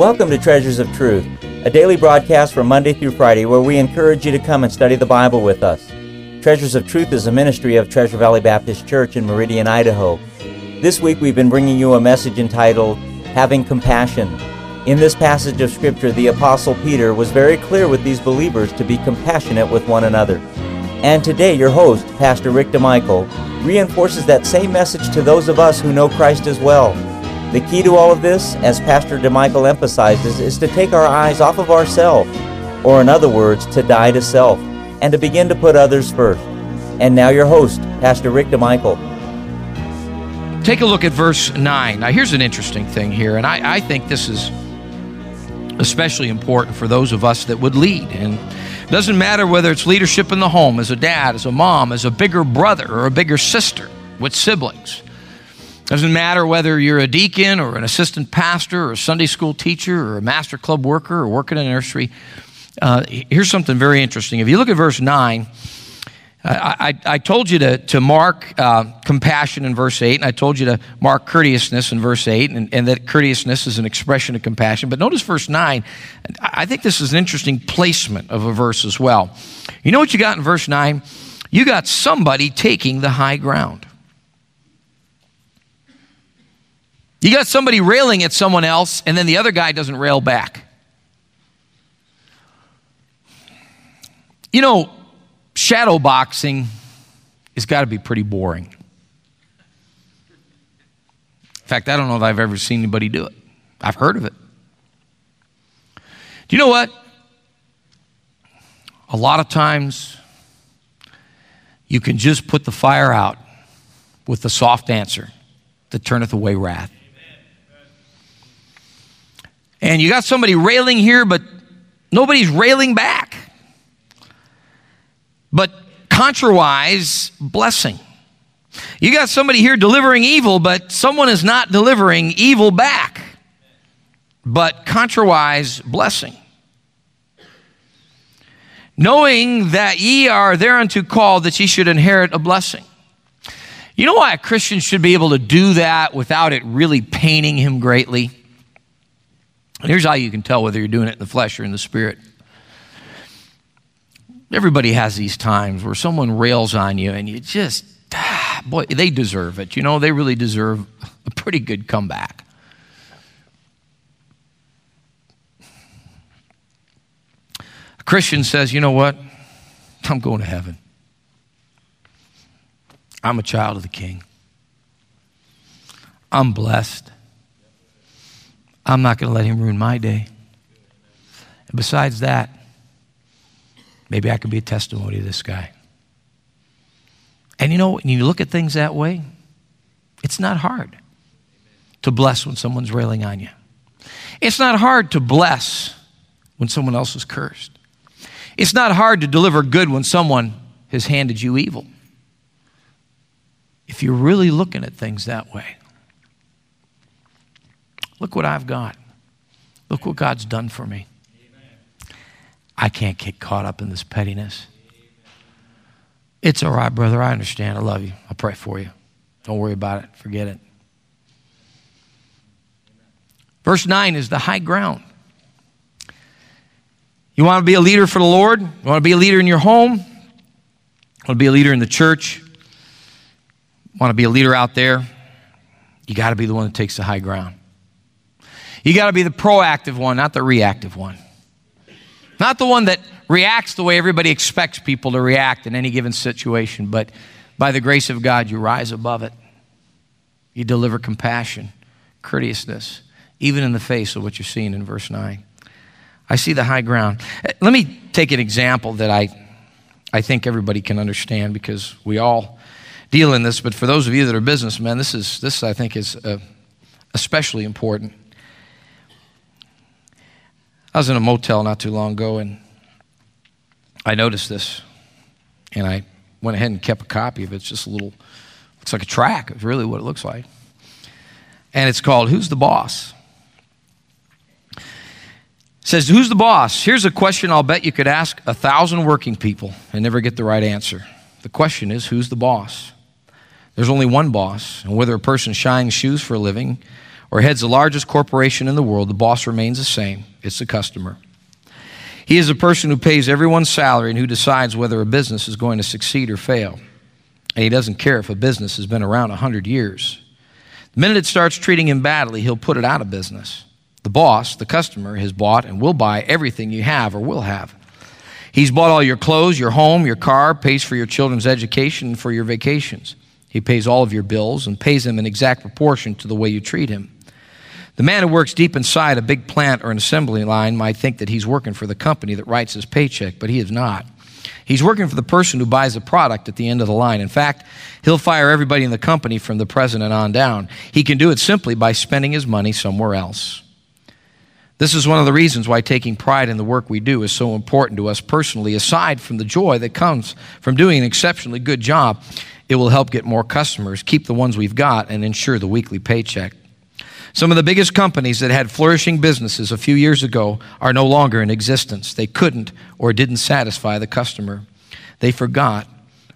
Welcome to Treasures of Truth, a daily broadcast from Monday through Friday where we encourage you to come and study the Bible with us. Treasures of Truth is a ministry of Treasure Valley Baptist Church in Meridian, Idaho. This week we've been bringing you a message entitled Having Compassion. In this passage of Scripture, the Apostle Peter was very clear with these believers to be compassionate with one another. And today, your host, Pastor Rick DeMichael, reinforces that same message to those of us who know Christ as well. The key to all of this, as Pastor DeMichael emphasizes, is to take our eyes off of ourselves, or in other words, to die to self, and to begin to put others first. And now your host, Pastor Rick DeMichael. Take a look at verse 9. Now, here's an interesting thing here, and I, I think this is especially important for those of us that would lead. And it doesn't matter whether it's leadership in the home, as a dad, as a mom, as a bigger brother, or a bigger sister with siblings. Doesn't matter whether you're a deacon or an assistant pastor or a Sunday school teacher or a master club worker or working in a nursery. Uh, here's something very interesting. If you look at verse 9, I, I, I told you to, to mark uh, compassion in verse 8, and I told you to mark courteousness in verse 8, and, and that courteousness is an expression of compassion. But notice verse 9. I think this is an interesting placement of a verse as well. You know what you got in verse 9? You got somebody taking the high ground. You got somebody railing at someone else, and then the other guy doesn't rail back. You know, shadow boxing has got to be pretty boring. In fact, I don't know if I've ever seen anybody do it. I've heard of it. Do you know what? A lot of times, you can just put the fire out with the soft answer that turneth away wrath. And you got somebody railing here, but nobody's railing back. But contrariwise, blessing. You got somebody here delivering evil, but someone is not delivering evil back. But contrariwise, blessing. Knowing that ye are thereunto called that ye should inherit a blessing. You know why a Christian should be able to do that without it really paining him greatly? Here's how you can tell whether you're doing it in the flesh or in the spirit. Everybody has these times where someone rails on you and you just, ah, boy, they deserve it. You know, they really deserve a pretty good comeback. A Christian says, you know what? I'm going to heaven. I'm a child of the king. I'm blessed. I'm not going to let him ruin my day. And besides that, maybe I can be a testimony to this guy. And you know, when you look at things that way, it's not hard to bless when someone's railing on you. It's not hard to bless when someone else is cursed. It's not hard to deliver good when someone has handed you evil. If you're really looking at things that way. Look what I've got. Look what God's done for me. I can't get caught up in this pettiness. It's all right, brother. I understand. I love you. I'll pray for you. Don't worry about it. Forget it. Verse 9 is the high ground. You want to be a leader for the Lord? You want to be a leader in your home? You want to be a leader in the church? You want to be a leader out there? You got to be the one that takes the high ground. You got to be the proactive one, not the reactive one. Not the one that reacts the way everybody expects people to react in any given situation, but by the grace of God, you rise above it. You deliver compassion, courteousness, even in the face of what you're seeing in verse 9. I see the high ground. Let me take an example that I, I think everybody can understand because we all deal in this, but for those of you that are businessmen, this, is, this I think, is uh, especially important. I was in a motel not too long ago and I noticed this and I went ahead and kept a copy of it. It's just a little, looks like a track. It's really what it looks like. And it's called Who's the Boss? It says, Who's the boss? Here's a question I'll bet you could ask a thousand working people and never get the right answer. The question is, Who's the boss? There's only one boss, and whether a person shines shoes for a living or heads the largest corporation in the world, the boss remains the same it's the customer. He is the person who pays everyone's salary and who decides whether a business is going to succeed or fail. And he doesn't care if a business has been around 100 years. The minute it starts treating him badly, he'll put it out of business. The boss, the customer, has bought and will buy everything you have or will have. He's bought all your clothes, your home, your car, pays for your children's education and for your vacations. He pays all of your bills and pays them in exact proportion to the way you treat him. The man who works deep inside a big plant or an assembly line might think that he's working for the company that writes his paycheck, but he is not. He's working for the person who buys the product at the end of the line. In fact, he'll fire everybody in the company from the president on down. He can do it simply by spending his money somewhere else. This is one of the reasons why taking pride in the work we do is so important to us personally. Aside from the joy that comes from doing an exceptionally good job, it will help get more customers, keep the ones we've got, and ensure the weekly paycheck. Some of the biggest companies that had flourishing businesses a few years ago are no longer in existence. They couldn't or didn't satisfy the customer. They forgot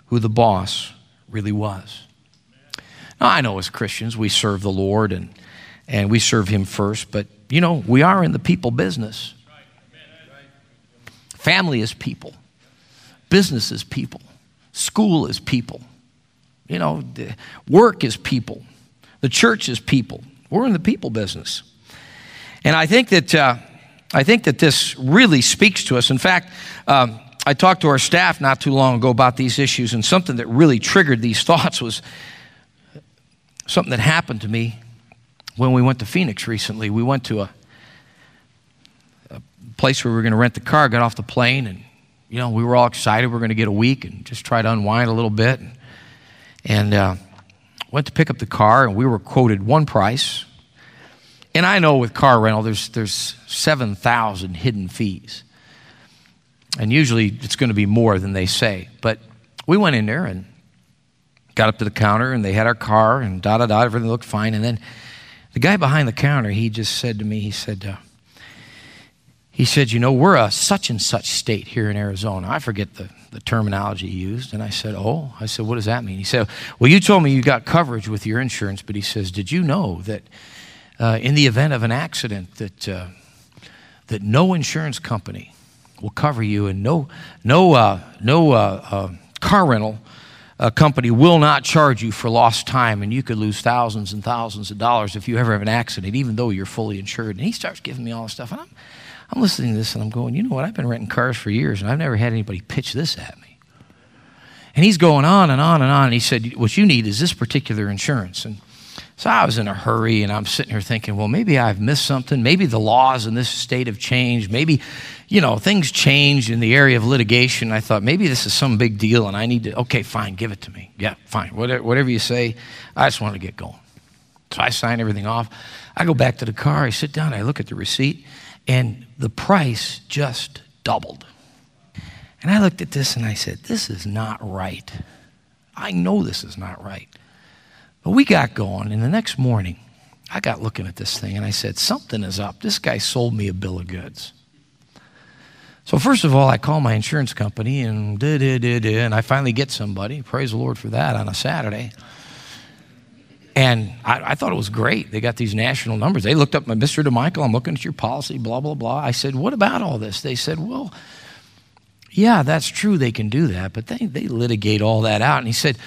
who the boss really was. Now, I know as Christians we serve the Lord and, and we serve Him first, but you know, we are in the people business. Family is people, business is people, school is people, you know, work is people, the church is people. We're in the people business. And I think that, uh, I think that this really speaks to us. In fact, um, I talked to our staff not too long ago about these issues, and something that really triggered these thoughts was something that happened to me when we went to Phoenix recently. We went to a, a place where we were going to rent the car, got off the plane, and you know we were all excited. We are going to get a week and just try to unwind a little bit. And, and uh, went to pick up the car, and we were quoted one price. And I know with car rental, there's, there's 7,000 hidden fees. And usually it's going to be more than they say. But we went in there and got up to the counter, and they had our car, and da da da, everything looked fine. And then the guy behind the counter, he just said to me, he said, uh, he said, You know, we're a such and such state here in Arizona. I forget the, the terminology he used. And I said, Oh, I said, What does that mean? He said, Well, you told me you got coverage with your insurance, but he says, Did you know that uh, in the event of an accident, that, uh, that no insurance company will cover you and no, no, uh, no uh, uh, car rental uh, company will not charge you for lost time, and you could lose thousands and thousands of dollars if you ever have an accident, even though you're fully insured. And he starts giving me all this stuff. And I'm, I'm listening to this and I'm going, you know what? I've been renting cars for years and I've never had anybody pitch this at me. And he's going on and on and on. And he said, What you need is this particular insurance. And so I was in a hurry and I'm sitting here thinking, well, maybe I've missed something. Maybe the laws in this state have changed. Maybe, you know, things changed in the area of litigation. I thought maybe this is some big deal and I need to, okay, fine, give it to me. Yeah, fine. Whatever, whatever you say, I just want to get going. So I sign everything off. I go back to the car. I sit down. I look at the receipt and the price just doubled. And I looked at this and I said, This is not right. I know this is not right. But we got going, and the next morning, I got looking at this thing and I said, Something is up. This guy sold me a bill of goods. So, first of all, I call my insurance company and da da da da, and I finally get somebody. Praise the Lord for that on a Saturday. And I, I, thought it was great. They got these national numbers. They looked up Mr. DeMichael, I'm looking at your policy, blah, blah, blah. I said, What about all this? They said, Well, yeah, that's true. They can do that, but they, they litigate all that out. And he said,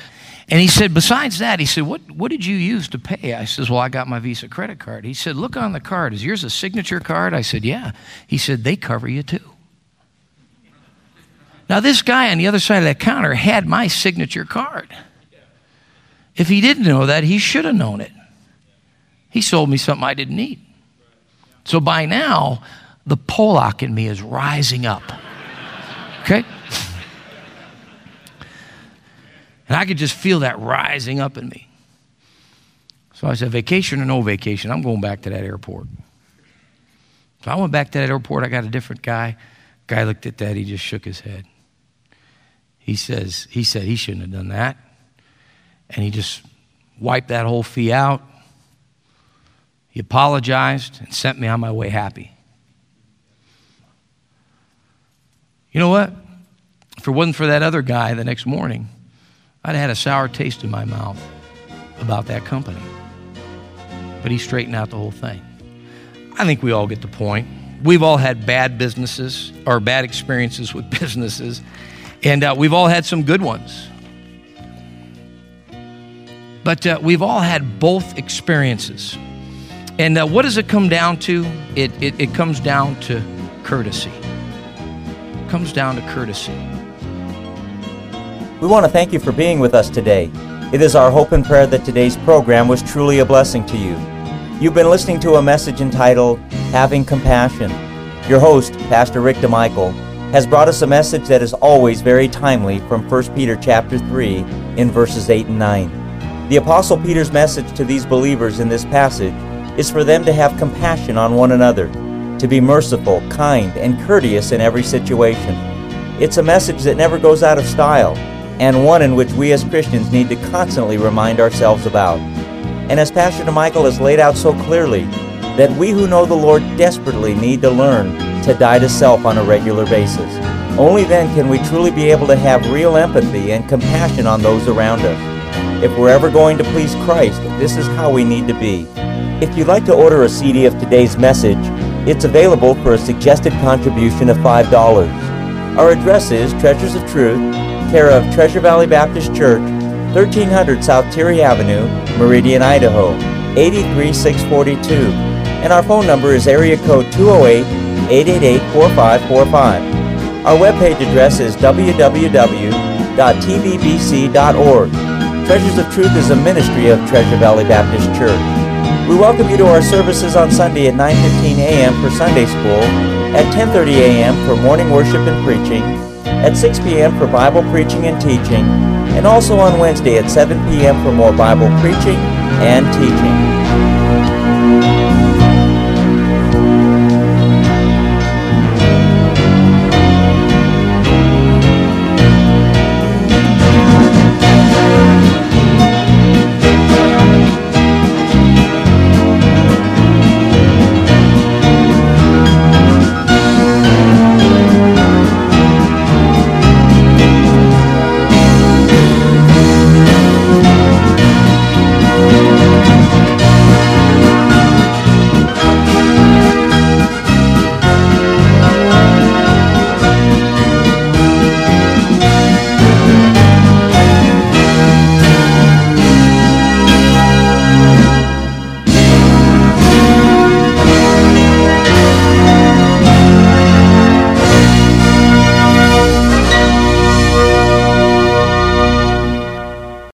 and he said, besides that, he said, what, what did you use to pay? I says, well, I got my Visa credit card. He said, look on the card. Is yours a signature card? I said, yeah. He said, they cover you too. Now, this guy on the other side of that counter had my signature card. If he didn't know that, he should have known it. He sold me something I didn't need. So by now, the Pollock in me is rising up. Okay? And I could just feel that rising up in me. So I said, vacation or no vacation, I'm going back to that airport. So I went back to that airport. I got a different guy. Guy looked at that. He just shook his head. He says, he said he shouldn't have done that. And he just wiped that whole fee out. He apologized and sent me on my way happy. You know what? If it wasn't for that other guy the next morning, I'd had a sour taste in my mouth about that company. but he straightened out the whole thing. I think we all get the point. We've all had bad businesses or bad experiences with businesses, and uh, we've all had some good ones. But uh, we've all had both experiences. And uh, what does it come down to? It, it, it comes down to courtesy. It comes down to courtesy. We want to thank you for being with us today. It is our hope and prayer that today's program was truly a blessing to you. You've been listening to a message entitled Having Compassion. Your host, Pastor Rick DeMichael, has brought us a message that is always very timely from 1 Peter chapter 3 in verses 8 and 9. The Apostle Peter's message to these believers in this passage is for them to have compassion on one another, to be merciful, kind, and courteous in every situation. It's a message that never goes out of style, and one in which we as Christians need to constantly remind ourselves about. And as Pastor Michael has laid out so clearly, that we who know the Lord desperately need to learn to die to self on a regular basis. Only then can we truly be able to have real empathy and compassion on those around us. If we're ever going to please Christ, this is how we need to be. If you'd like to order a CD of today's message, it's available for a suggested contribution of $5. Our address is Treasures of Truth, care of Treasure Valley Baptist Church, 1300 South Teare Avenue, Meridian, Idaho, 83642. And our phone number is area code 208-888-4545. Our webpage address is www.tvbc.org. Treasures of Truth is a ministry of Treasure Valley Baptist Church. We welcome you to our services on Sunday at 9:15 a.m. for Sunday School, at 10:30 a.m. for morning worship and preaching, at 6 p.m. for Bible preaching and teaching, and also on Wednesday at 7 p.m. for more Bible preaching and teaching.